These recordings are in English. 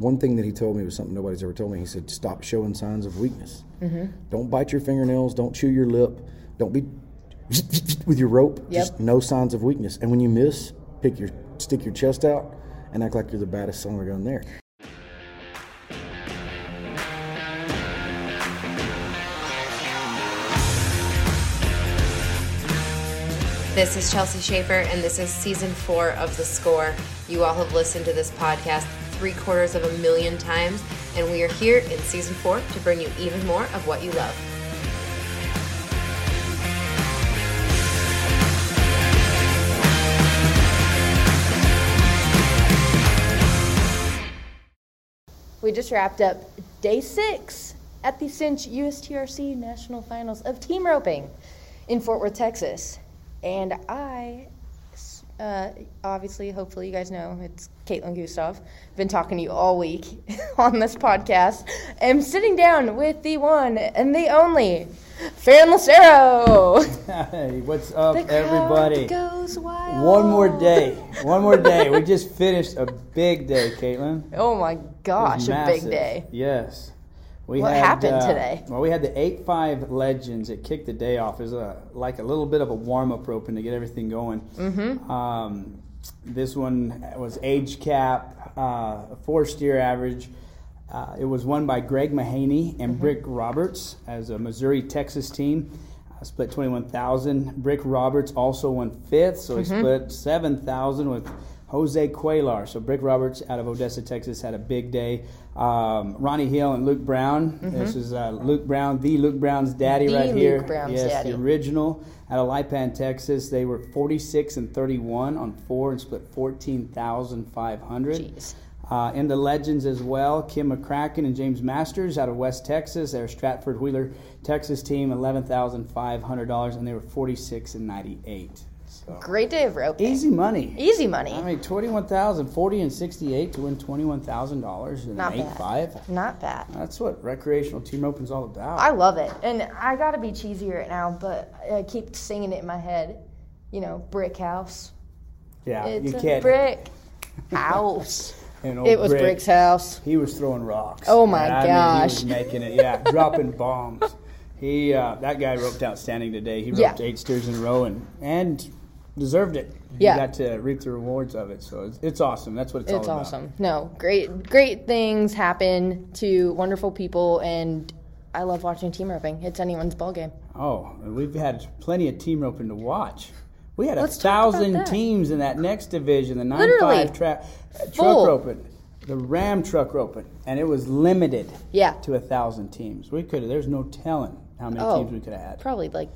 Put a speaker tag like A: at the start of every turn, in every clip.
A: one thing that he told me was something nobody's ever told me. He said, "Stop showing signs of weakness. Mm-hmm. Don't bite your fingernails. Don't chew your lip. Don't be with your rope.
B: Yep.
A: Just no signs of weakness. And when you miss, pick your stick your chest out and act like you're the baddest son of a gun there."
C: This is Chelsea Schaefer, and this is season four of The Score. You all have listened to this podcast three quarters of a million times, and we are here in season four to bring you even more of what you love.
B: We just wrapped up day six at the Cinch USTRC National Finals of team roping in Fort Worth, Texas. And I, uh, obviously, hopefully, you guys know it's Kaitlin Gustave. Been talking to you all week on this podcast. am sitting down with the one and the only Farron Lucero.
D: Hey, what's up,
B: The
D: everybody?
B: goes wild.
D: One more day. One more day. We just finished a big day, Kaitlin.
B: Oh my gosh, a big day.
D: Yes. We
B: What
D: had,
B: happened
D: uh,
B: today?
D: Well, we had the eight five legends that kicked the day off. It was a, like a little bit of a warm up roping to get everything going. Mm-hmm. Um, this one was age cap, uh, four steer average. Uh, it was won by Greg Mahaney and
B: Mm-hmm.
D: Brick Roberts as a Missouri Texas team. Uh, split twenty one thousand. Brick Roberts also won fifth, so he
B: Mm-hmm.
D: split seven thousand with Jose Cuellar. So Brick Roberts out of Odessa, Texas, had a big day. Um, Ronnie Hill and Luke Brown. This is uh, Luke Brown, the Luke Brown's daddy
B: Mm-hmm. The
D: right here.
B: Brown's
D: yes,
B: daddy.
D: the original out of Lipan, Texas. They were 46 and 31 on four and split 14,500.
B: Jeez.
D: Uh, in the legends as well, Kim McCracken and James Masters out of West Texas. Their Stratford Wheeler, Texas team, eleven thousand five hundred dollars, and they were forty six and ninety eight. So
B: Great day of roping.
D: easy money.
B: Easy money.
D: I mean, twenty-one thousand, forty and sixty-eight to win twenty-one thousand dollars in
B: Not
D: an
B: bad.
D: eight-five.
B: Not bad.
D: That's what recreational team roping's all about.
B: I love it. And I gotta be cheesy right now, but I keep singing it in my head. You know, brick house.
D: yeah,
B: It's
D: you
B: a
D: can't.
B: brick house.
D: And
B: it was
D: Brick,
B: Brick's house.
D: He was throwing rocks.
B: Oh my
D: I mean,
B: gosh.
D: he was making it. Yeah, dropping bombs. He uh, that guy roped outstanding today. He roped
B: Yeah.
D: eight steers in a row and and deserved it.
B: Yeah.
D: got to reap the rewards of it. So it's, it's awesome. That's what it's,
B: It's
D: all about.
B: It's awesome. No, great, great things happen to wonderful people, and I love watching team roping. It's anyone's ball game.
D: Oh, we've had plenty of team roping to watch. We had a
B: Let's about
D: thousand teams in that next division, the nine
B: Literally.
D: five tra- uh, truck roping, the Ram truck roping, and it was limited.
B: Yeah.
D: to a thousand teams. We could. There's no telling how many
B: Oh,
D: teams we could have had.
B: Probably like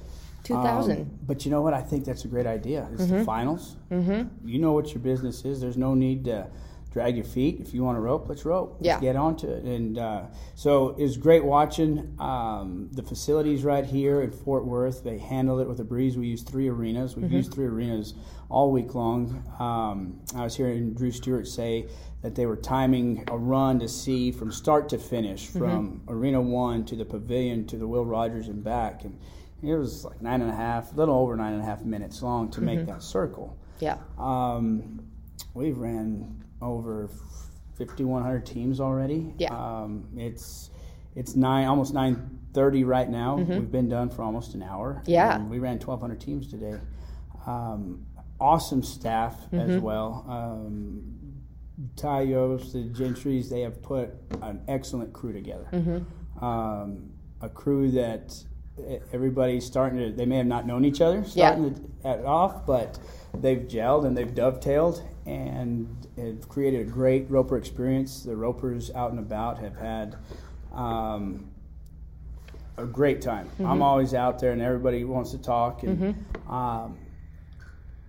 B: two
D: Um, but you know what? I think that's a great idea. It's
B: Mm-hmm.
D: the finals. Mm-hmm. You know what your business is. There's no need to drag your feet. If you want to rope, let's rope.
B: Yeah.
D: Let's get onto it. And uh, so it was great watching um, the facilities right here in Fort Worth. They handled it with a breeze. We used three arenas. We've
B: Mm-hmm.
D: used three arenas all week long. Um, I was hearing Drew Stewart say that they were timing a run to see from start to finish,
B: Mm-hmm.
D: from Arena One to the Pavilion to the Will Rogers and back, and it was like nine and a half, a little over nine and a half minutes long to
B: Mm-hmm.
D: make that circle.
B: Yeah.
D: Um, we've ran over 5,100 teams already.
B: Yeah.
D: Um, it's it's nine almost 9:30 right now. We've been done for almost an hour.
B: Mm-hmm. Yeah.
D: And we ran 1,200 teams today. Um, awesome staff
B: Mm-hmm.
D: as well. Um, Tayos, the Gentrys, they have put an excellent crew together.
B: Mm-hmm.
D: Um, a crew that everybody's starting to, they may have not known each other
B: Yeah.
D: starting to, at off, but they've gelled and they've dovetailed and have created a great roper experience. The ropers out and about have had um, a great time.
B: Mm-hmm.
D: I'm always out there and everybody wants to talk. And um,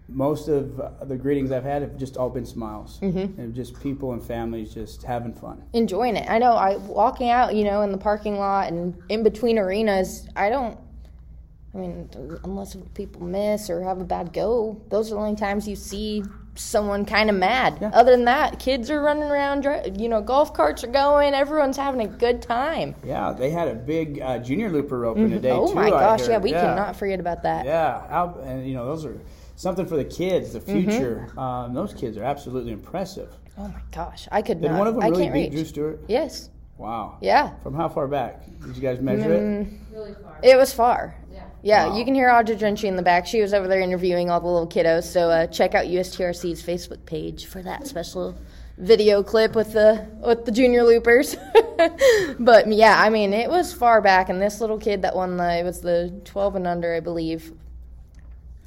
D: most of the greetings I've had have just all been smiles
B: Mm-hmm.
D: and just people and families just having fun.
B: enjoying it. I know. I walking out, you know, in the parking lot and in between arenas. I don't. I mean, unless people miss or have a bad go, those are the only times you see someone kind of mad.
D: Yeah.
B: Other than that, kids are running around. You know, golf carts are going. Everyone's having a good time.
D: Yeah, they had a big uh, junior looper open today
B: oh
D: too.
B: my
D: I
B: gosh! Yeah, we cannot forget about that.
D: Yeah, out, and you know those are something for the kids, the
B: Mm-hmm.
D: future. Um, those kids are absolutely impressive.
B: Oh my gosh, I could
D: Did
B: not.
D: one of them really
B: can't
D: beat
B: reach.
D: Drew Stewart?
B: Yes.
D: Wow.
B: Yeah.
D: From how far back? Did you guys measure it? Really far.
B: It was far. Yeah. Yeah,
D: Wow.
B: you can hear Audra Drenchy in the back. She was over there interviewing all the little kiddos. So uh, check out USTRC's Facebook page for that special video clip with the with the junior loopers. but yeah, I mean, it was far back, and this little kid that won the it was the 12 and under, I believe,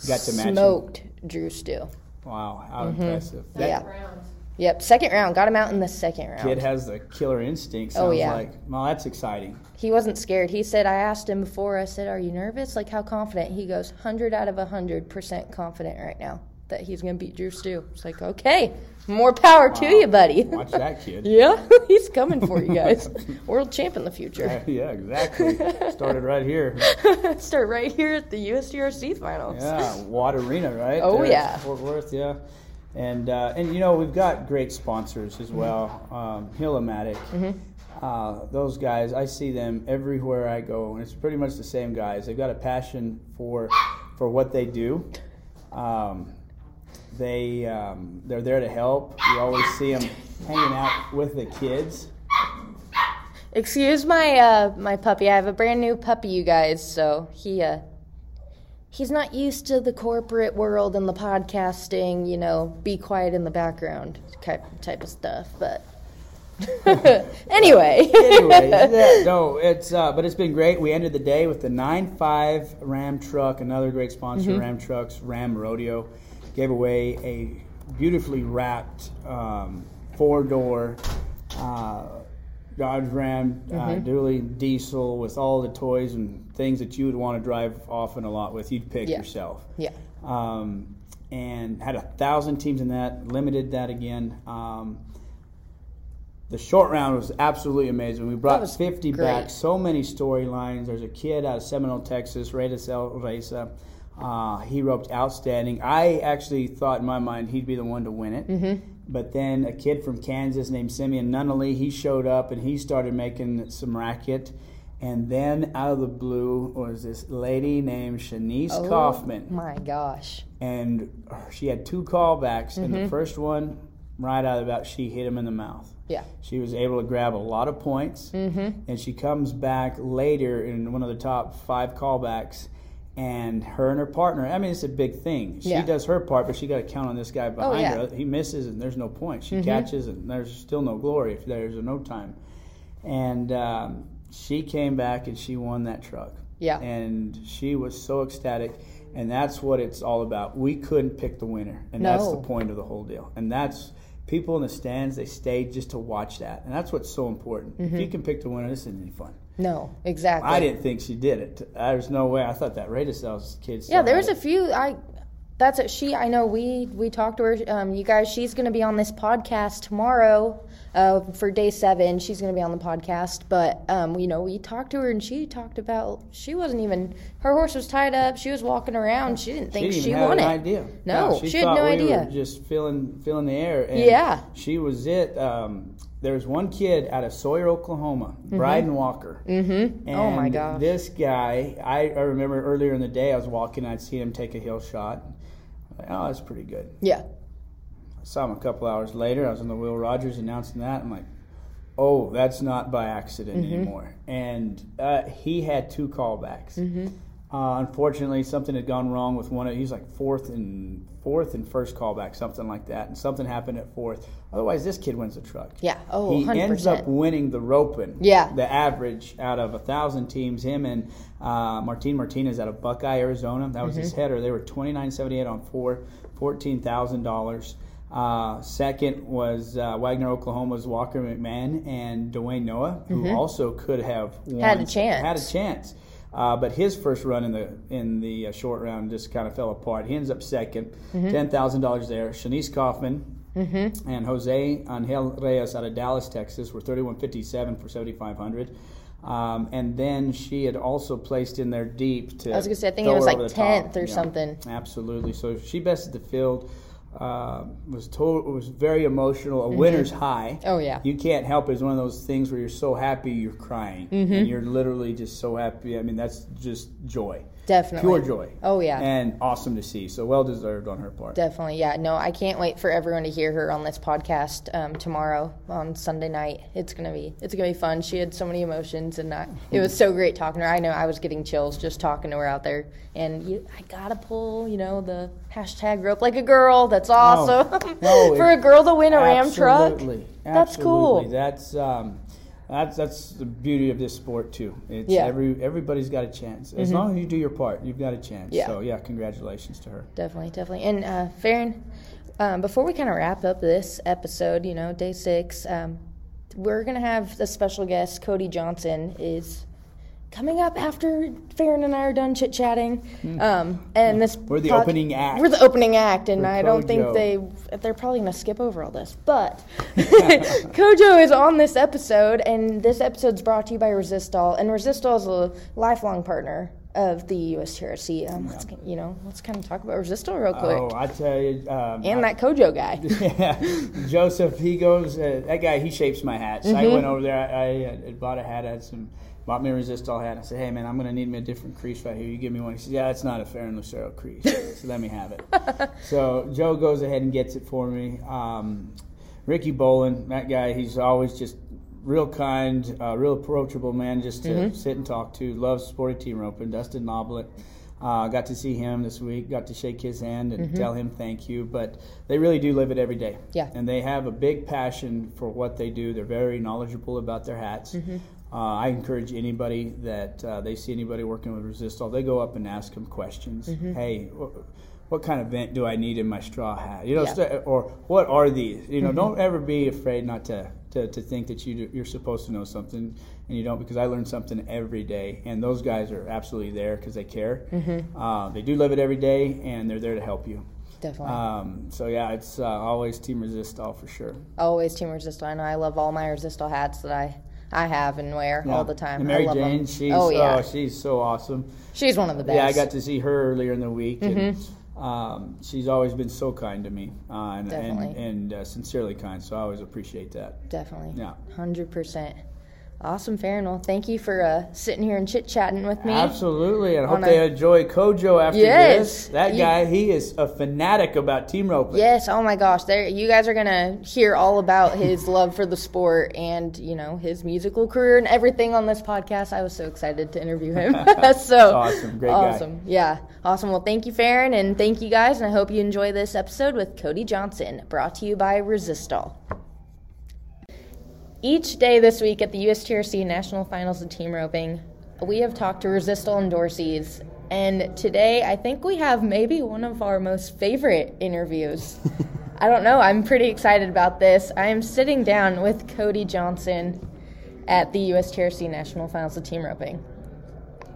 D: Got to match him.
B: smoked Drew Steele.
D: Wow, how impressive. That
B: Mm-hmm. Yeah. Yep, second round. Got him out in the second round.
D: kid has the killer instinct.
B: Oh, yeah.
D: like, well, that's exciting.
B: He wasn't scared. He said, I asked him before, I said, Are you nervous? Like, how confident? He goes, 100 out of 100% confident right now that he's going to beat Drew Stew. It's like, okay, more power to you, buddy.
D: Watch that kid.
B: yeah, he's coming for you guys. World champ in the future.
D: yeah, exactly. Started right here.
B: Start right here at the USTRC finals.
D: Yeah, Watt Arena, right?
B: Oh,
D: There
B: yeah.
D: Fort Worth, yeah. And uh, and you know we've got great sponsors as well. Um, Heel-O-Matic,
B: Mm-hmm.
D: uh, those guys, I see them everywhere I go, and it's pretty much the same guys. They've got a passion for for what they do. Um, they um, they're there to help. You always see them hanging out with the kids.
B: Excuse my uh, my puppy. I have a brand new puppy, you guys. So he uh, he's not used to the corporate world and the podcasting. You know, be quiet in the background type type of stuff. But anyway,
D: Anyways, yeah, no, it's uh, but it's been great. We ended the day with the nine five Ram truck, another great sponsor,
B: Mm-hmm.
D: Ram Trucks, Ram Rodeo. Gave away a beautifully wrapped um, four door uh, Dodge Ram uh,
B: Mm-hmm.
D: dually diesel with all the toys and things that you would want to drive often a lot with. You'd pick
B: Yeah.
D: yourself
B: yeah,
D: um, and had a thousand teams in that. Limited that again. Um, the short round was absolutely amazing. We brought 50
B: great.
D: back. So many storylines. There's a kid out of Seminole, Texas, Reyes El Reza. Uh, he roped outstanding. I actually thought in my mind he'd be the one to win it. Mm-hmm. But then a kid from Kansas named Simeon Nunnally, he showed up and he started making some racket. And then out of the blue was this lady named Shanice
B: Oh.
D: Kaufman
B: my gosh,
D: and she had two callbacks, and
B: Mm-hmm.
D: the first one, right out of the bat, she hit him in the mouth.
B: yeah,
D: She was able to grab a lot of points,
B: Mm-hmm.
D: and she comes back later in one of the top five callbacks, and her and her partner. I mean, it's a big thing. She
B: Yeah.
D: does her part, but she got to count on this guy behind
B: yeah. Mm-hmm.
D: her. He misses, and there's no point. She catches, and there's still no glory if there's no time. And um, she came back and she won that truck.
B: Yeah.
D: And she was so ecstatic. And that's what it's all about. We couldn't pick the winner. And that's the point of the whole deal. And that's people in the stands, they stayed just to watch that. And that's what's so important. If
B: Mm-hmm.
D: you can pick the winner, this isn't any fun.
B: No, exactly.
D: I didn't think she did it. There's no way. I thought that Radicels kid.
B: Yeah, there was a few. I that's it. She. I know we we talked to her. Um, you guys, she's going to be on this podcast tomorrow. Uh, for day seven, she's going to be on the podcast. But um, you know, we talked to her and she talked about she wasn't even her horse was tied up. She was walking around. She didn't
D: She
B: think
D: didn't
B: she,
D: even have
B: won it.
D: idea.
B: No,
D: she,
B: she had no
D: we
B: idea.
D: Just feeling feeling the air. And
B: Yeah.
D: she was it. Um, there was one kid out of Sawyer, Oklahoma, Bryden Walker. Mm-hmm.
B: Oh, my gosh.
D: This guy, I, I remember earlier in the day, I was walking, I'd seen him take a hill shot. Like, oh, that's pretty good.
B: Yeah,
D: I saw him a couple hours later. I was on the Will Rogers announcing that. I'm like, oh, that's not by accident
B: Mm-hmm.
D: anymore. And uh, he had two callbacks.
B: Mm-hmm.
D: Uh, unfortunately, something had gone wrong with one. Of, he was like fourth and fourth and first callback, something like that. And something happened at fourth. Otherwise, this kid wins the truck.
B: Yeah. Oh,
D: he
B: 100%.
D: ends up winning the roping.
B: Yeah.
D: the average out of a thousand teams. Him and uh, Martin Martinez out of Buckeye, Arizona. That was his
B: Mm-hmm.
D: header. They were twenty nine seventy eight on four, fourteen thousand dollars. Uh, second was uh, Wagner, Oklahoma's Walker McMahon and Dwayne Noah, who also could have won,
B: Mm-hmm. Had a chance.
D: Had a chance. Uh, but his first run in the in the uh, short round just kind of fell apart. He ends up 2nd
B: Mm-hmm.
D: thousand dollars there. Shanice Kaufman and Jose Angel Reyes out of Dallas, Texas, were thirty one fifty seven for seventy five hundred. Um, and then she had also placed in there deep to.
B: I was gonna say, I think it was like
D: over the top.
B: 10th or something.
D: Absolutely. So she bested the field. Uh, was told was very emotional.
B: Mm-hmm.
D: A winner's high.
B: Oh, yeah.
D: You can't help it. It's one of those things where you're so happy you're crying,
B: Mm-hmm.
D: and you're literally just so happy. I mean, that's just joy.
B: Definitely.
D: pure joy.
B: Oh, yeah.
D: and awesome to see. So well deserved on her part.
B: Definitely, yeah. No, I can't wait for everyone to hear her on this podcast um, tomorrow on Sunday night. It's gonna be it's gonna be fun. She had so many emotions, and I, it was so great talking to her. I know I was getting chills just talking to her out there. And you, I gotta pull, you know, the hashtag rope like a girl. That's awesome
D: No,
B: for a girl to win a Ram truck.
D: Absolutely.
B: That's cool.
D: Absolutely. That's um, that's that's the beauty of this sport too. It's
B: Yeah. Mm-hmm.
D: every everybody's got a chance. As long as you do your part, you've got a chance.
B: Yeah.
D: So yeah, congratulations to her.
B: Definitely, definitely. And uh, Farron, um, before we kind of wrap up this episode, you know, day six, um, we're gonna have a special guest. Cody Johnson is coming up after Farron and I are done chit chatting. Um, and this
D: Hmm. We're the
B: pod-
D: opening act.
B: We're the opening act, and
D: For
B: I don't think
D: CoJo.
B: they they're probably gonna skip over all this. But CoJo is on this episode, and this episode's brought to you by Resistol, and Resistol is a lifelong partner. Of the USTRC, um, let's you know, let's kind of talk about Resistol real quick,
D: Oh, I tell you, um,
B: and that Kojo guy.
D: yeah, Joseph, he goes. Uh, that guy, he shapes my hats. I
B: Mm-hmm.
D: went over there. I, I, uh, bought a hat. I had some. Bought me a resistol hat. I said, "Hey man, I'm gonna need me a different crease right here. You give me one." He said, "Yeah, it's not a Farron Lucero crease, so let me have it." so Joe goes ahead and gets it for me. Um, Ricky Bolin, that guy, he's always just real kind, uh, real approachable man, just to
B: Mm-hmm.
D: sit and talk to. Loves sporty team roping. Dustin Noblet. Uh, got to see him this week. Got to shake his hand and tell him thank you. But they really do live it every day.
B: Mm-hmm. Yeah.
D: And they have a big passion for what they do. They're very knowledgeable about their hats. Uh, I encourage anybody that uh, they see anybody working with Resistol, they go up and ask them questions. Hey, wh- what kind of vent do I need in my straw hat? You know,
B: Yeah.
D: st- or what are these? You know, don't ever be afraid not to, to, to think that you do, you're supposed to know something and you don't because I learn something every day. And those guys are absolutely there because they care. Uh, they do live it every day and they're there to help you.
B: Definitely.
D: Um, so yeah, it's uh, always Team Resistol for sure.
B: Always Team Resistol. I know I love all my Resistol hats that I I have and wear all the time.
D: And Mary Jane,
B: them.
D: she's
B: oh yeah,
D: she's so awesome.
B: she's one of the best.
D: Yeah, I got to see her earlier in the week, and
B: Mm-hmm.
D: um, she's always been so kind to me, uh, and and, and uh, sincerely kind. So I always appreciate that.
B: Definitely.
D: Yeah.
B: Hundred percent. Awesome, Farron. Well, thank you for uh, sitting here and chit chatting with me.
D: Absolutely, and I hope
B: On
D: they enjoy CoJo after
B: Yes.
D: this. That
B: You-
D: guy, he is a fanatic about team roping.
B: Yes. Oh my gosh. There, you guys are gonna hear all about his love for the sport and you know his musical career and everything on this podcast. I was so excited to interview him. so
D: awesome. Great guy.
B: awesome. Yeah. Awesome. Well, thank you, Farron, and thank you guys, and I hope you enjoy this episode with Cody Johnson, brought to you by Resistol. Each day this week at the USTRC National Finals of Team Roping, we have talked to Resistol endorsees, and today I think we have maybe one of our most favorite interviews. I don't know, I'm pretty excited about this. I am sitting down with Cody Johnson at the USTRC National Finals of Team Roping.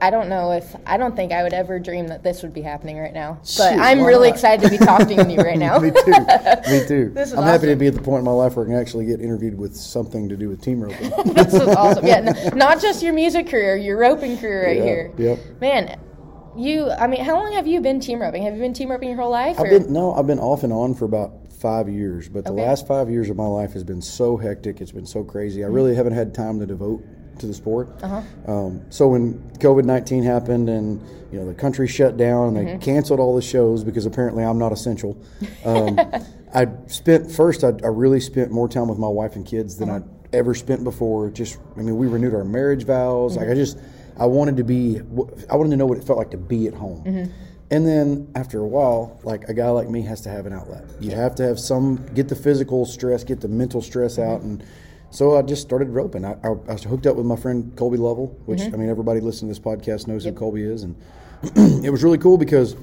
B: I don't know if I don't think I would ever dream that this would be happening right now, but
A: Shoot,
B: I'm really
A: not?
B: excited to be talking to you right now.
A: Me too. Me too.
B: This is
A: I'm happy to be at the point in my life where I can actually get interviewed with something to do with team roping.
B: this is awesome. Yeah, n- not just your music career, your roping career right
A: Yeah,
B: here.
A: yep.
B: Man, you. I mean, how long have you been team roping? Have you been team roping your whole life?
A: I've been no, I've been off and on for about five years, but the last five years of my life has been so hectic. It's been so crazy. I
B: Mm-hmm.
A: really haven't had time to devote to the sport.
B: Uh-huh.
A: Um, so when COVID nineteen happened and you know the country shut down and they
B: Mm-hmm.
A: canceled all the shows because apparently I'm not essential. Um, I spent first. I, I really spent more time with my wife and kids than
B: Uh-huh.
A: I'd ever spent before. Just I mean, we renewed our marriage vows. Like I just I wanted to be. I wanted to know what it felt like to be at home.
B: Mm-hmm.
A: And then after a while, like a guy like me has to have an outlet. You have to have some get the physical stress, get the mental stress out, and so I just started roping. I, I, I was hooked up with my friend Colby Lovell, which mm-hmm. I mean everybody listening to this podcast knows who Colby is, and it was really cool because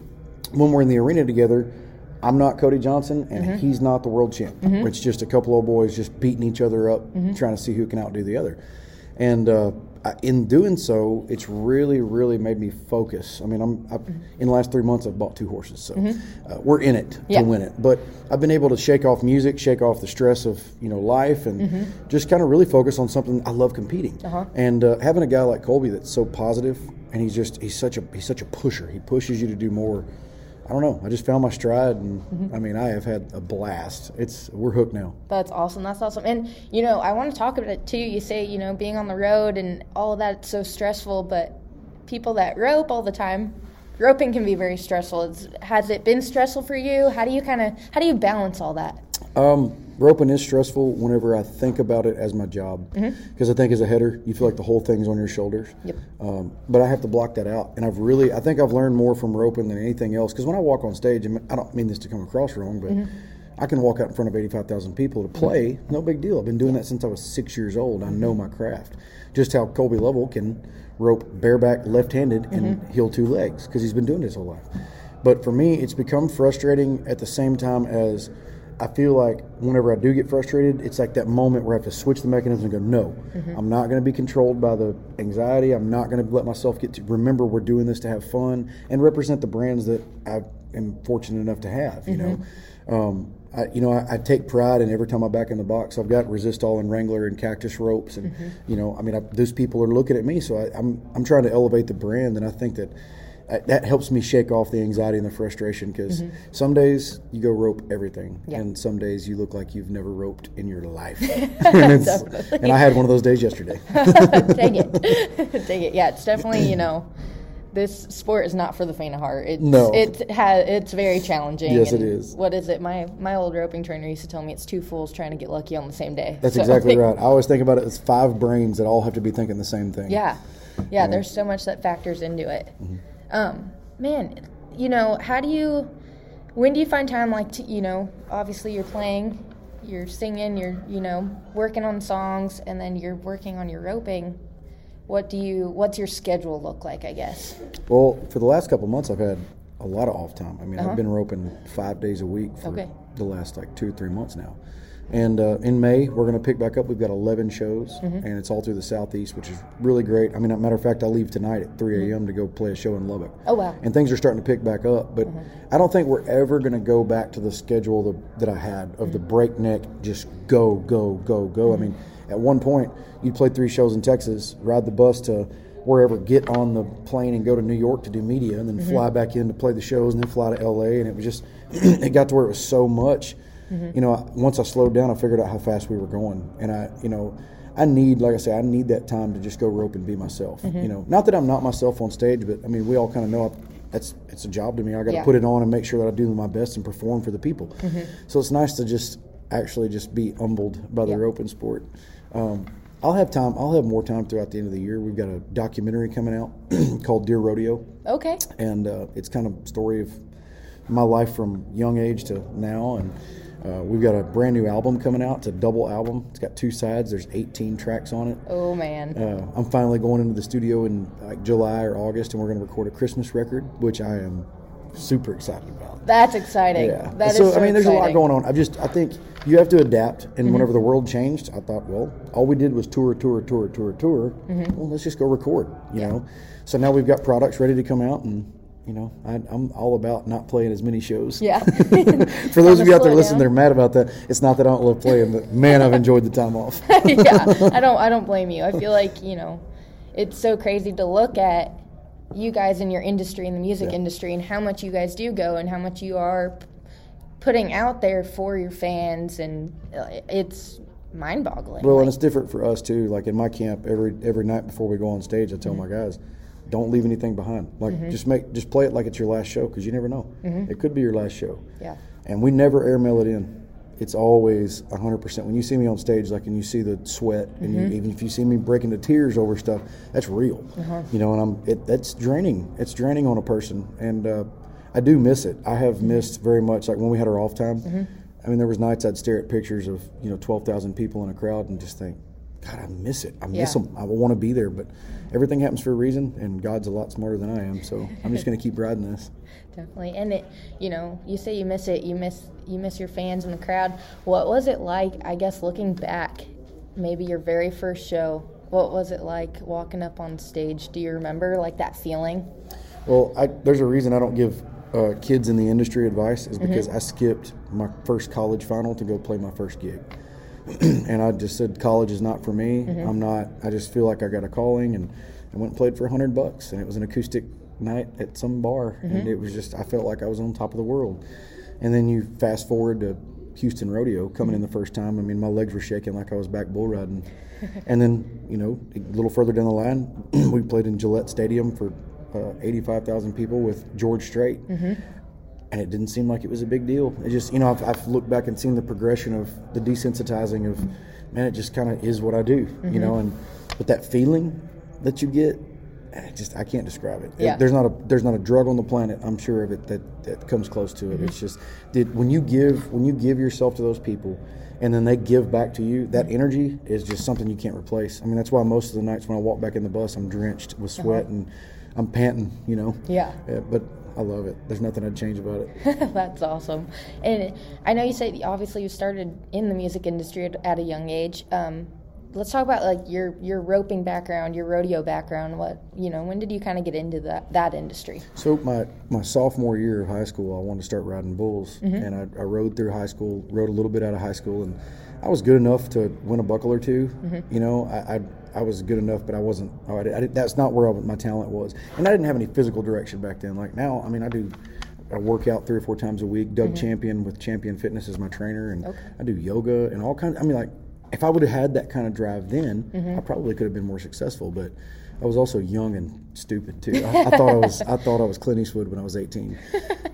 A: when we're in the arena together. I'm not Cody Johnson, and mm-hmm. he's not the world champ. Mm-hmm. It's just a couple of boys just beating each other up, trying to see who can outdo the other. And uh, in doing so, it's really, really made me focus. I mean, I'm I've, in the last three months, I've bought two horses, so uh, we're in it
B: Yeah.
A: to win it. But I've been able to shake off music, shake off the stress of you know life, and just kind of really focus on something I love competing. And uh, having a guy like Colby that's so positive, and he's just he's such a he's such a pusher. He pushes you to do more. I don't know. I just found my stride, and I mean, I have had a blast. It's we're hooked now.
B: That's awesome. That's awesome. And you know, I want to talk about it too. You say you know being on the road and all that's so stressful, but people that rope all the time roping can be very stressful. It's, has it been stressful for you? How do you kind of how do you balance all that?
A: Um, roping is stressful whenever I think about it as my job mm-hmm. because I think as a header you feel like the whole thing's on your shoulders.
B: Yep.
A: Um, but I have to block that out, and I've really I think I've learned more from roping than anything else because when I walk on stage, I, I don't mean this to come across wrong, but. Mm-hmm. I can walk out in front of 85,000 people to play, no big deal. I've been doing that since I was six years old. I know my craft. Just how Colby Lovell can rope bareback left handed and mm-hmm. heel two legs because he's been doing this whole life. But for me, it's become frustrating at the same time as I feel like whenever I do get frustrated, it's like that moment where I have to switch the mechanism and go, no, mm-hmm. I'm not going to be controlled by the anxiety. I'm not going to let myself get to remember we're doing this to have fun and represent the brands that I am fortunate enough to have, you know. Mm-hmm. Um, I, you know, I, I take pride in every time I'm back in the box. I've got Resistol and Wrangler and Cactus ropes, and mm-hmm. you know, I mean, I, those people are looking at me, so I, I'm I'm trying to elevate the brand, and I think that that helps me shake off the anxiety and the frustration because mm-hmm. some days you go rope everything,
B: Yeah.
A: and some days you look like you've never roped in your life. and, it's- and I had one of those days yesterday.
B: Dang it. Dang it. Yeah, it's definitely, you know, this sport is not for the faint of heart. It's,
A: No.
B: It has, it's very challenging.
A: Yes, it is.
B: What is it? My my old roping trainer used to tell me it's two fools trying to get lucky on the same day.
A: That's
B: So,
A: exactly right. I always think about it as five brains that all have to be thinking the same thing.
B: Yeah. Yeah, there's so much that factors into it. Mm-hmm. Um, man, you know, how do you, when do you find time, like, to, you know, obviously you're playing, you're singing, you're, you know, working on songs, and then you're working on your roping. What do you, what's your schedule look like, I guess?
A: Well, for the last couple of months, I've had a lot of off time. I mean, I've been roping five days a week for
B: Uh-huh. Okay.
A: the last like two or three months now. And uh, in May, we're going to pick back up. We've got 11 shows,
B: Mm-hmm.
A: and it's all through the southeast, which is really great. I mean, as a matter of fact, I leave tonight at 3
B: Mm-hmm.
A: a.m. to go play a show in Lubbock.
B: Oh, wow.
A: And things are starting to pick back up, but
B: Mm-hmm.
A: I don't think we're ever going to go back to the schedule that, that I had of the breakneck, just go, go, go, go. I mean, at one point, you'd play three shows in Texas, ride the bus to wherever, get on the plane and go to New York to do media, and then fly back in to play the shows, and then fly to LA. And it was just, it got to where it was so much. You know, once I slowed down, I figured out how fast we were going, and I, you know, I need, like I say, I need that time to just go rope and be myself. You know, not that I'm not myself on stage, but I mean, we all kind of know I, that's it's a job to me. I got to
B: Yeah.
A: put it on and make sure that I do my best and perform for the people. So it's nice to just actually just be humbled by the
B: Yeah.
A: roping sport. Um, I'll have time. I'll have more time throughout the end of the year. We've got a documentary coming out called Dear Rodeo
B: Okay.
A: and uh, it's kind of story of my life from young age to now and uh, we've got a brand new album coming out. It's a double album. It's got two sides. There's 18 tracks on it.
B: Oh, man.
A: uh, i'm finally going into the studio in like july or august and we're going to record a christmas record which i am super excited about.
B: That's exciting.
A: yeah.
B: That is
A: so,
B: so
A: i mean there's a lot going on. I just i think you have to adapt and
B: Mm-hmm.
A: whenever the world changed i thought well all we did was tour tour tour tour tour.
B: Mm-hmm.
A: well let's just go record you know? So now we've got products ready to come out and you know I, i'm all about not playing as many shows
B: Yeah.
A: for those of you out there listening
B: down.
A: they're mad about that it's not that i don't love playing but man i've enjoyed the time off
B: yeah, I don't. I don't blame you. I feel like you know, it's so crazy to look at you guys in your industry, in the music
A: Yeah.
B: industry, and how much you guys do go, and how much you are putting out there for your fans, and uh, it's mind-boggling.
A: Well,
B: Like,
A: and it's different for us too. Like in my camp, every every night before we go on stage, I tell my guys, don't leave anything behind. Like mm-hmm. just make just play it like it's your last show because you never know. Mm-hmm. It could be your last show.
B: Yeah.
A: And we never airmail it in. It's always 100%. When you see me on stage, like, and you see the sweat, and you, mm-hmm. even if you see me breaking to tears over stuff, that's real. Uh-huh. You know, and I'm it, that's draining. It's draining on a person, and uh, I do miss it. I have missed very much. Like when we had our off time. I mean, there was nights I'd stare at pictures of you know 12,000 people in a crowd and just think, God, I miss it. I miss
B: Yeah.
A: them. I want to be there, but everything happens for a reason, and God's a lot smarter than I am. So I'm just going to keep riding this.
B: definitely. And it, you know, you say you miss it. You miss you miss your fans in the crowd. What was it like? I guess looking back, maybe your very first show. What was it like walking up on stage? Do you remember like that feeling?
A: Well, I, there's a reason I don't give uh, kids in the industry advice is because I skipped my first college final to go play my first gig, and I just said college is not for me. Mm-hmm. I'm not. I just feel like I got a calling, and I went and played for a hundred bucks, and it was an acoustic night at some bar, and mm-hmm. it was just I felt like I was on top of the world. And then you fast forward to Houston Rodeo coming in the first time. I mean, my legs were shaking like I was back bull riding. and then, you know, a little further down the line, we played in Gillette Stadium for uh, 85,000 people with George Strait. Mm-hmm. And it didn't seem like it was a big deal. It just, you know, I've, I've looked back and seen the progression of the desensitizing of, man, it just kind of is what I do, you know, mm-hmm. and but that feeling that you get, eh, I just I can't describe it.
B: Yeah.
A: There's not a there's not a drug on the planet, I'm sure of it, that, that comes close to it. Mm-hmm. It's just did when you give when you give yourself to those people and then they give back to you, that mm-hmm. energy is just something you can't replace. I mean that's why most of the nights when I walk back in the bus I'm drenched with uh-huh. sweat and I'm panting, you know.
B: Yeah.
A: but I love it. There's nothing I'd change about it.
B: That's awesome. And I know you said obviously you started in the music industry at, a young age. Um, let's talk about like your your roping background, your rodeo background. What you know? When did you kind of get into that that industry?
A: So my, my sophomore year of high school, I wanted to start riding bulls, and I, I rode through high school, rode a little bit out of high school, and I was good enough to win a buckle or 2 You know, I, I I was good enough, but I wasn't. I did, I did, that's not where I, my talent was, and I didn't have any physical direction back then. Like now, I mean, I do. I work out three or four times a week. Doug mm-hmm. Champion with Champion Fitness is my trainer, and I do yoga and all kinds. I mean, like if I would have had that kind of drive then, mm-hmm. I probably could have been more successful. But I was also young and stupid too. I, I thought I was I thought I was Clint Eastwood when I was 18,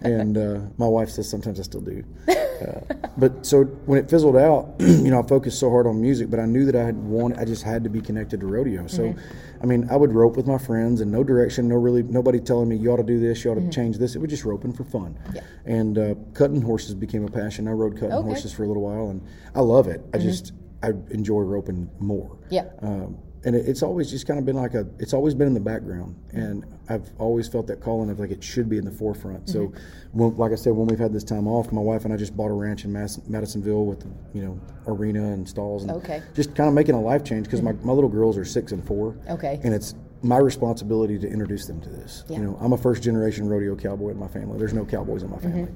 A: and uh, my wife says sometimes I still do. Uh, but so when it fizzled out, you know, I focused so hard on music, but I knew that I had wanted, I just had to be connected to rodeo. So, I mean, I would rope with my friends and no direction, no really, nobody telling me you ought to do this, you ought to change this. It was just roping for fun.
B: Yeah.
A: And uh, cutting horses became a passion. I rode cutting
B: Okay.
A: horses for a little while, and I love it. I just I enjoy roping more.
B: Yeah.
A: Um, and it, it's always just kind of been like a, it's always been in the background, mm-hmm. and I've always felt that calling of like it should be in the forefront. So, mm-hmm. when, like I said, when we've had this time off, my wife and I just bought a ranch in Mass, Madisonville with, you know, arena and stalls, and
B: Okay.
A: just kind of making a life change because my, mm-hmm. my little girls are six and four.
B: Okay.
A: And it's my responsibility to introduce them to this.
B: Yeah.
A: You know, I'm a first generation rodeo cowboy in my family. There's no cowboys in my family.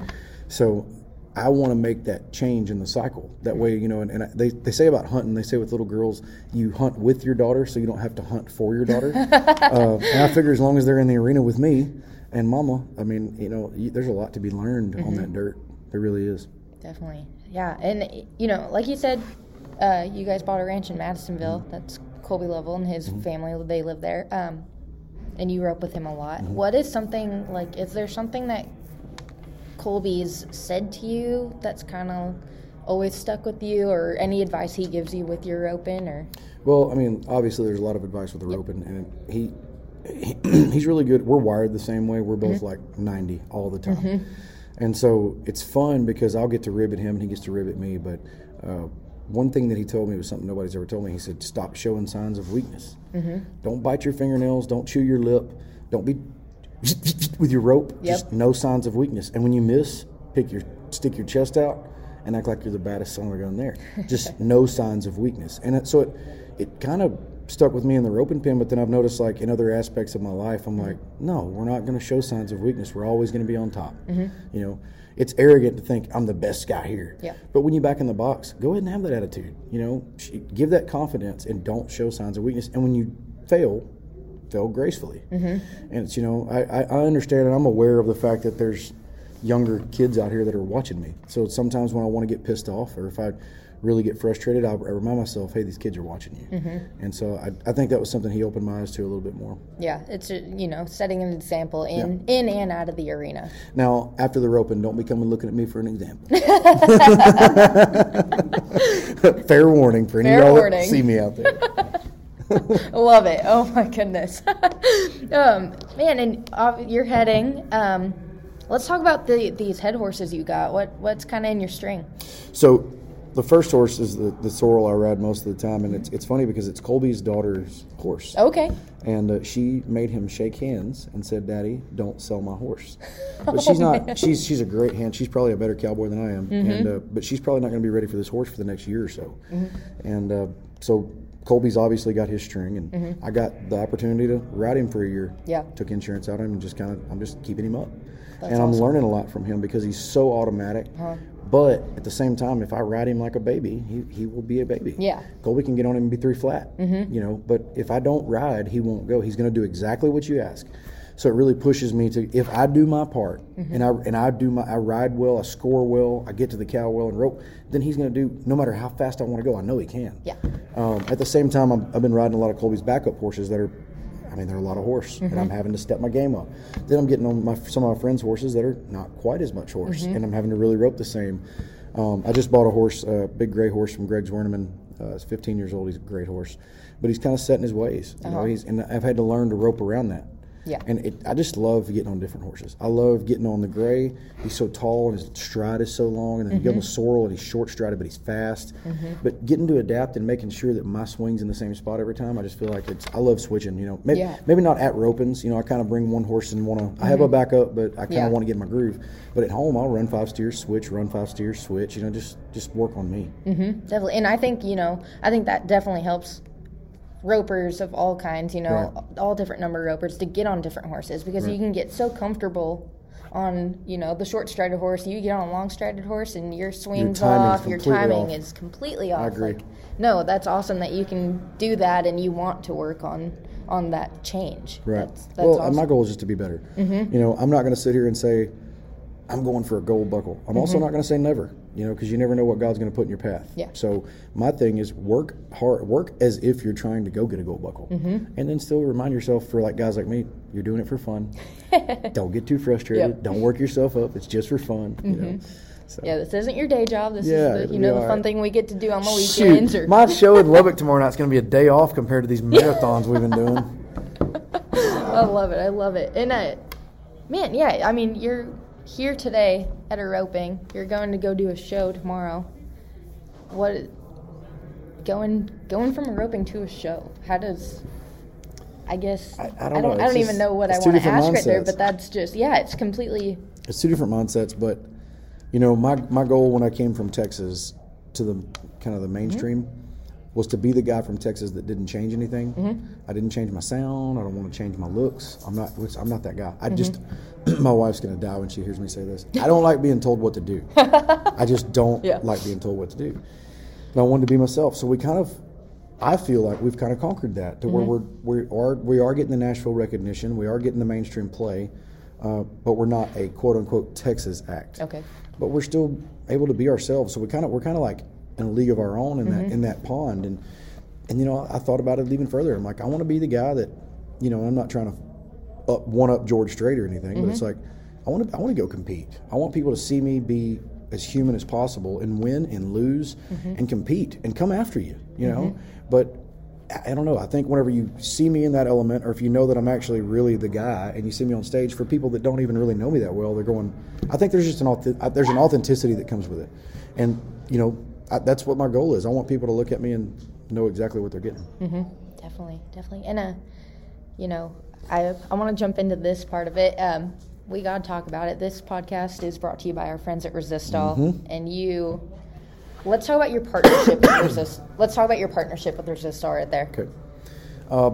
A: So I want to make that change in the cycle. That way, you know, and, and I- they, they say about hunting, they say with little girls, you hunt with your daughter so you don't have to hunt for your daughter. uh, and I figure as long as they're in the arena with me and mama, I mean, you know, you, there's a lot to be learned on that dirt. There really is.
B: Definitely. Yeah. And, you know, like you said, uh, you guys bought a ranch in Madisonville. That's Colby Lovell and his family, they live there. Um, and you rope with him a lot. What is something, like, is there something that Colby's said to you that's kind of always stuck with you or any advice he gives you with your roping or
A: Well, I mean, obviously, there's a lot of advice with the roping, and he, he he's really good. We're wired the same way. We're both mm-hmm. like 90 all the time, mm-hmm. and so it's fun because I'll get to ribbit him and he gets to ribbit me. But uh, one thing that he told me was something nobody's ever told me. He said, "Stop showing signs of weakness. Mm-hmm. Don't bite your fingernails. Don't chew your lip. Don't be with your rope.
B: Yep.
A: Just no signs of weakness. And when you miss, pick your stick your chest out." And act like you're the baddest son of gun there. Just no signs of weakness. And it, so it, it kind of stuck with me in the roping pin, but then I've noticed like in other aspects of my life, I'm like, mm-hmm. no, we're not going to show signs of weakness. We're always going to be on top. Mm-hmm. You know, it's arrogant to think I'm the best guy here.
B: Yeah.
A: But when you back in the box, go ahead and have that attitude. You know, give that confidence and don't show signs of weakness. And when you fail, fail gracefully. Mm-hmm. And it's you know, I, I, understand and I'm aware of the fact that there's younger kids out here that are watching me. So sometimes when I want to get pissed off or if I really get frustrated, I, I remind myself, hey, these kids are watching you. Mm-hmm. And so I, I think that was something he opened my eyes to a little bit more.
B: yeah it's you know setting an example in in and out of the arena
A: Now, after the roping, don't be coming looking at me for an example. Fair warning for any
B: Fair
A: of y'all
B: warning.
A: that see me out there.
B: Love it. Oh my goodness. um, man, and uh, you're heading. Um, let's talk about the these head horses you got. What what's kind of in your string?
A: So, the first horse is the, the sorrel I ride most of the time, and it's, it's funny because it's Colby's daughter's horse.
B: Okay.
A: And uh, she made him shake hands and said, "Daddy, don't sell my horse." But she's not. She's she's a great hand. She's probably a better cowboy than I am. And uh, but she's probably not going to be ready for this horse for the next year or so. And uh, so Colby's obviously got his string, and I got the opportunity to ride him for a year.
B: Yeah.
A: Took insurance out of him and just kind of I'm just keeping him up.
B: That's
A: and I'm
B: awesome.
A: learning a lot from him because he's so automatic. But at the same time, if I ride him like a baby, he, he will be a baby.
B: Yeah.
A: Colby can get on him and be three flat. Mm-hmm. You know, but if I don't ride, he won't go. He's going to do exactly what you ask. So it really pushes me to if I do my part and I and I do my I ride well, I score well, I get to the cow well and rope, then he's going to do no matter how fast I want to go. I know he can.
B: Yeah.
A: Um, at the same time, I'm, I've been riding a lot of Colby's backup horses that are I mean, they're a lot of horse, and I'm having to step my game up. Then I'm getting on my some of my friends' horses that are not quite as much horse, and I'm having to really rope the same. Um, I just bought a horse, a big gray horse from Greg Zwerneman. Uh, he's 15 years old. He's a great horse, but he's kind of set in his ways. You know, he's and I've had to learn to rope around that.
B: Yeah.
A: And it, I just love getting on different horses. I love getting on the gray. He's so tall and his stride is so long. And then you get on the mm-hmm. sorrel and he's short strided, but he's fast. Mm-hmm. But getting to adapt and making sure that my swing's in the same spot every time, I just feel like it's. I love switching. You know, maybe
B: Yeah.
A: maybe not at ropings. You know, I kind of bring one horse and want to. I have a mm-hmm. backup, but I kind of
B: Yeah.
A: want to get in my groove. But at home, I'll run five steers, switch, run five steers, switch. You know, just just work on me.
B: Definitely, and I think you know, I think that definitely helps ropers of all kinds. You know,
A: Right.
B: all different number ropers to get on different horses because you can get so comfortable on you know the short strided horse. You get on a long strided horse and your swings
A: timing's
B: off, your timing
A: off.
B: is completely off.
A: agree.
B: Like, no, that's awesome that you can do that and you want to work on on that change.
A: Right.
B: That's, that's
A: well,
B: awesome.
A: my goal is just to be better. Mm-hmm. You know, I'm not going to sit here and say I'm going for a gold buckle. I'm also mm-hmm. not going to say never. You know, because you never know what God's going to put in your path.
B: Yeah.
A: So my thing is work hard, work as if you're trying to go get a gold buckle, mm-hmm. and then still remind yourself for like guys like me, you're doing it for fun. Don't get too frustrated.
B: Yep.
A: Don't work yourself up. It's just for fun. You know. Mm-hmm. So.
B: yeah, this isn't your day job. This
A: Yeah,
B: is the, you know the fun thing we get to do on the weekends.
A: Shoot,
B: Or
A: my show in Lubbock tomorrow night. night's going to be a day off compared to these marathons we've been doing.
B: I love it. I love it. And uh, man, yeah. I mean, you're here today at a roping. You're going to go do a show tomorrow. What? Going going from a roping to a show. How does? I guess
A: I- I don't
B: I don't, I don't even know what I want to ask right there, but that's just yeah. It's completely
A: it's two different mindsets but you know my, my goal when i came from texas to the kind of the mainstream mm-hmm. Was to be the guy from texas that didn't change anything. I didn't change my sound. I don't want to change my looks. I'm not i'm not that guy. I just my wife's going to die when she hears me say this. I don't like being told what to do. I just don't
B: Yeah.
A: like being told what to do. And i wanted to be myself. So we kind of I feel like we've kind of conquered that to where
B: Mm-hmm.
A: we're we are we are getting the Nashville recognition, we are getting the mainstream play, uh, but we're not a quote unquote Texas act.
B: okay.
A: But we're still able to be ourselves. So we kind of we're kind of like in a league of our own in
B: Mm-hmm.
A: that in that pond. And and you know I thought about it even further. I'm like I want to be the guy that, you know, I'm not trying to up one up George Strait or anything, but
B: Mm-hmm.
A: it's like I want to I want to go compete. I want people to see me be as human as possible and win and lose
B: Mm-hmm.
A: and compete and come after you. You know, but. I don't know. I think whenever you see me in that element, or if you know that I'm actually really the guy, and you see me on stage, for people that don't even really know me that well, they're going. I think there's just an there's an authenticity that comes with it, and you know I, that's what my goal is. I want people to look at me and know exactly what they're getting.
B: Definitely, definitely. And uh, you know, I I want to jump into this part of it. Um, we got to talk about it. This podcast is brought to you by our friends at Resistol,
A: Mm-hmm.
B: and you. Let's talk about your partnership with Resist. Let's talk about your partnership with Resistol right there.
A: Okay. Uh,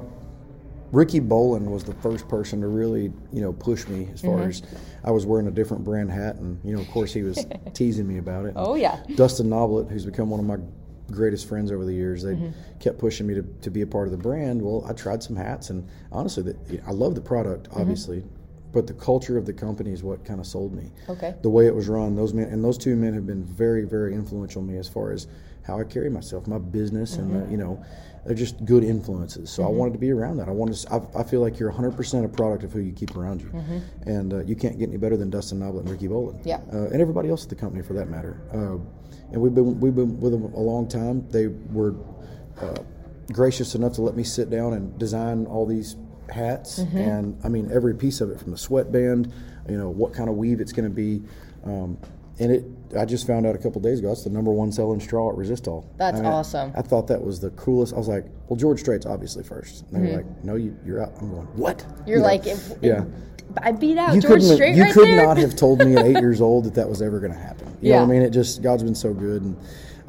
A: Ricky Bolin was the first person to really, you know, push me as far as I was wearing a different brand hat, and you know, of course, he was teasing me about it.
B: Oh, yeah.
A: Dustin Noblet, who's become one of my greatest friends over the years, they
B: Mm-hmm.
A: kept pushing me to, to be a part of the brand. Well, I tried some hats, and honestly, the, I love the product,
B: Mm-hmm.
A: obviously, but the culture of the company is what kind of sold me.
B: Okay.
A: The way it was run, those men and those two men have been very, very influential on me as far as how I carry myself, my business, and
B: Mm-hmm.
A: uh, you know, they're just good influences. So I wanted to be around that. I wanted. To, I, I feel like you're 100% a product of who you keep around you, and uh, you can't get any better than Dustin Noblet and Ricky Bolin.
B: Yeah.
A: Uh, and everybody else at the company for that matter. Uh, and we've been we've been with them a long time. They were uh, gracious enough to let me sit down and design all these hats, and I mean every piece of it from the sweatband, you know what kind of weave it's going to be. Um, and it, I just found out a couple days ago, it's the number one selling straw at Resistol.
B: That's
A: I mean,
B: awesome.
A: I thought that was the coolest. I was like, well, George Strait's obviously first. And they were like, no, you, you're out. I'm going, what?
B: Mm-hmm. You're
A: You know,
B: like, if,
A: yeah.
B: I beat out
A: You
B: George. Strait
A: you
B: right
A: could
B: there.
A: not have told me at eight years old that that was ever going to happen. You know what I mean? It just God's been so good, and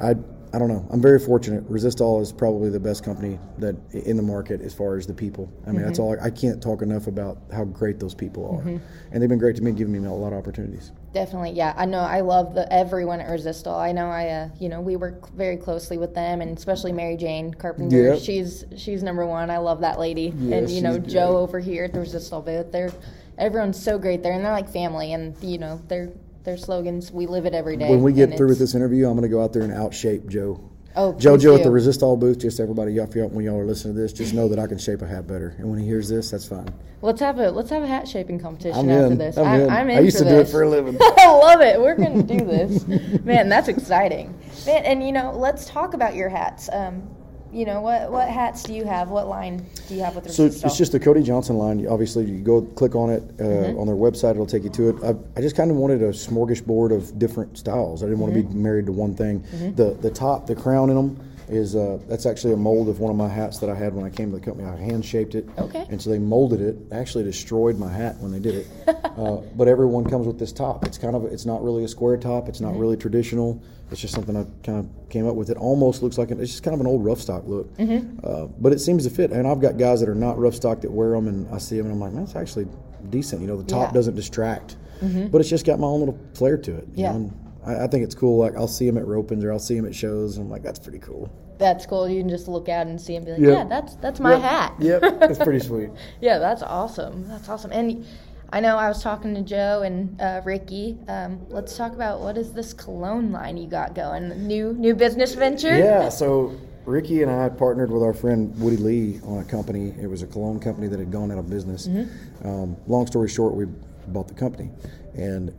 A: I. I don't know. I'm very fortunate. Resistol is probably the best company that in the market as far as the people. I mean,
B: Mm-hmm.
A: that's all. I, I can't talk enough about how great those people are, and they've been great to me, giving me a lot of opportunities.
B: Definitely, yeah. I know. I love the everyone at Resistol. I know. I, uh, you know, we work very closely with them, and especially Mary Jane Carpenter.
A: Yep.
B: She's she's number one. I love that lady.
A: Yeah,
B: and you know, Joe
A: great.
B: over here at the Resistol booth. They're everyone's so great there, and they're like family. And you know, their their slogans. We live it every day.
A: When we get through with this interview, I'm going to go out there and outshape Joe.
B: Oh,
A: JoJo at the. Resistol booth. Just everybody, y'all, y'all- when y'all are listening to this, just know that I can shape a hat better. And when he hears this, that's fine.
B: Let's have a let's have a hat shaping competition
A: I'm
B: after
A: in.
B: this.
A: I'm
B: I,
A: in.
B: I'm in
A: I used
B: for
A: to do it for a living.
B: I love it. We're gonna do this, man. That's exciting, man. And you know, let's talk about your hats. Um, you know, what what hats do you have? What line do you have with
A: So
B: Resist
A: it's just the Cody Johnson line. Obviously, you go click on it uh,
B: Mm-hmm.
A: on their website. It'll take you to it. I, I just kind of wanted a smorgasbord of different styles. I didn't want to
B: Mm-hmm.
A: be married to one thing. The the top, the crown in them is uh, that's actually a mold of one of my hats that I had when I came to the company. I hand shaped it.
B: Okay.
A: And so they molded it. Actually, destroyed my hat when they did it. uh, but everyone comes with this top. It's kind of it's not really a square top. It's not
B: Mm-hmm.
A: really traditional. It's just something I kind of came up with. It almost looks like an, it's just kind of an old rough stock look.
B: Mm-hmm.
A: Uh, but it seems to fit. And I've got guys that are not rough stock that wear them, and I see them, and I'm like, man, it's actually decent. You know, the top
B: Yeah. Mm-hmm.
A: doesn't distract, but it's just got my own little flair to it. you
B: Yeah.
A: know, I, I think it's cool. Like I'll see them at ropings or I'll see them at shows, and I'm like, that's pretty cool.
B: That's cool. You can just look out and see and be like,
A: Yep.
B: yeah, that's that's my
A: Yep.
B: hat.
A: Yep, that's pretty sweet.
B: Yeah, that's awesome. That's awesome. And I know I was talking to Joe and uh, Ricky. Um, let's talk about what is this cologne line you got going? New new business venture?
A: Yeah, so Ricky and I partnered with our friend Woody Lee on a company. It was a cologne company that had gone out of business. Um, long story short, we bought the company, and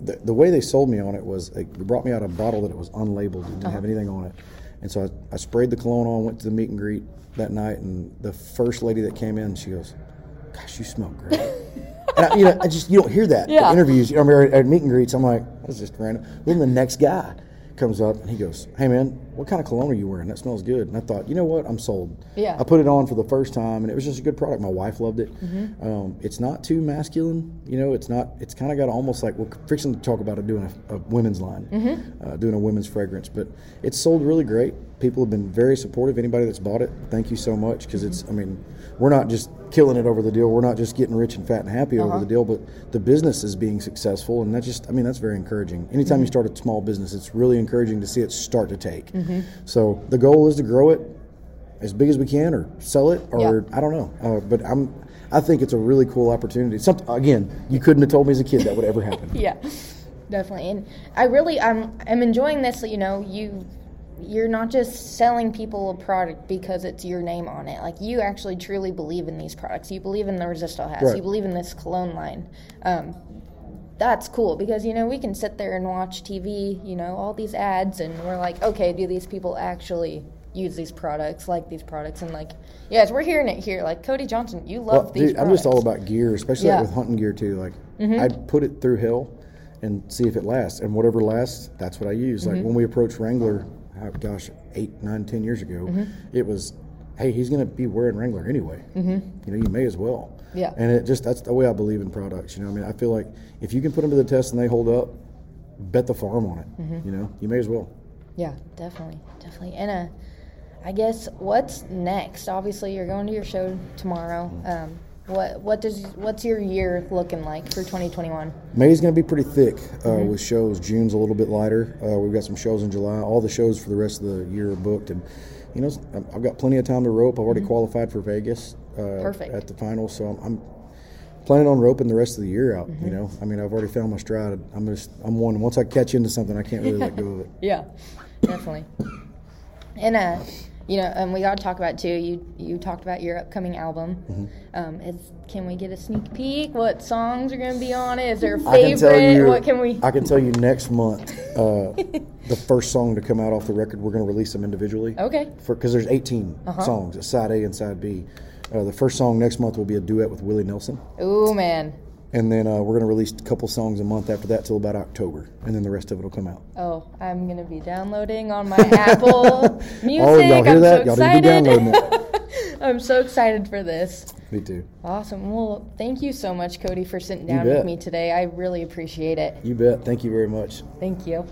A: the, the way they sold me on it was they brought me out a bottle that it was unlabeled, it didn't have uh-huh. anything on it, and so I, I sprayed the cologne on, went to the meet and greet that night, and the first lady that came in, she goes, "Gosh, you smell great." And I, you know, I just you don't hear that
B: Yeah.
A: interviews. You know, I mean, at meet and greets, I'm like, that's just random. Then the next guy comes up and he goes, "Hey man, what kind of cologne are you wearing? That smells good." And I thought, you know what, I'm sold.
B: Yeah.
A: I put it on for the first time, and it was just a good product. My wife loved it.
B: Mm-hmm.
A: Um, it's not too masculine, you know. It's not. It's kind of got almost like we're fixing to talk about it doing a, a women's line,
B: Mm-hmm.
A: uh, doing a women's fragrance, but it's sold really great. People have been very supportive. Anybody that's bought it, thank you so much because it's. I mean, we're not just killing it over the deal. We're not just getting rich and fat and happy
B: Uh-huh.
A: over the deal, but the business is being successful, and that just. I mean, that's very encouraging. Anytime
B: Mm-hmm.
A: you start a small business, it's really encouraging to see it start to take. So the goal is to grow it as big as we can, or sell it, or
B: Yeah.
A: I don't know. Uh, but I'm. I think it's a really cool opportunity. Something again, you couldn't have told me as a kid that would ever happen.
B: yeah, definitely. And I really, I'm, I'm enjoying this. You know, you, you're not just selling people a product because it's your name on it. Like you actually truly believe in these products. You believe in the Resistol hats.
A: Right.
B: You believe in this cologne line. Um, that's cool because you know we can sit there and watch TV, you know, all these ads, and we're like, okay, do these people actually use these products, like these products, and like, yes, we're hearing it here. Like Cody Johnson, you love
A: Well,
B: these.
A: dude, I'm just all about gear, especially
B: Yeah. Mm-hmm.
A: like with hunting gear too. Like I'd put it through hell and see if it lasts, and whatever lasts, that's what I use.
B: Mm-hmm.
A: Like when we approach Wrangler, oh, gosh, eight, nine, ten years ago,
B: Mm-hmm.
A: it was, hey, he's going to be wearing Wrangler anyway. Mm-hmm. You know, you may as well.
B: Yeah.
A: And it just that's the way I believe in products. You know, I mean, I feel like if you can put them to the test and they hold up, bet the farm on it.
B: Mm-hmm.
A: You know, you may as well.
B: Yeah, definitely, definitely. And uh, I guess what's next? Obviously, you're going to your show tomorrow. Um, what what does what's your year looking like for 2021?
A: May's going to be pretty thick uh,
B: Mm-hmm.
A: with shows. June's a little bit lighter. Uh, we've got some shows in July. All the shows for the rest of the year are booked, and you know I've got plenty of time to rope. I've already qualified for Vegas uh,
B: Mm-hmm. Perfect.
A: at the finals, so I'm, I'm planning on roping the rest of the year out.
B: Mm-hmm.
A: You know, I mean I've already found my stride. I'm just I'm one. Once I catch into something, I can't really let go of it.
B: Yeah, definitely. And uh, you know, and we got to talk about too. You you talked about your upcoming album.
A: Mm-hmm.
B: Um, is can we get a sneak peek? What songs are going to be on it? Is there a
A: I can
B: favorite?
A: you.
B: what can we?
A: I can tell you next month. Uh, the first song to come out off the record, we're going to release them individually.
B: Okay.
A: because there's 18
B: Uh-huh.
A: songs, side A and side B. Uh, the first song next month will be a duet with Willie Nelson,
B: Oh man.
A: And then uh, we're going to release a couple songs a month after that till about October, and then the rest of it will come out.
B: Oh, I'm gonna be downloading on my Apple Music.
A: Oh, y'all hear
B: I'm
A: that?
B: so
A: Y'all need to be
B: excited.
A: downloading
B: I'm so excited for this.
A: Me too.
B: Awesome. Well, thank you so much, Cody, for sitting down with me today. I really appreciate it.
A: You bet. Thank you very much.
B: Thank you.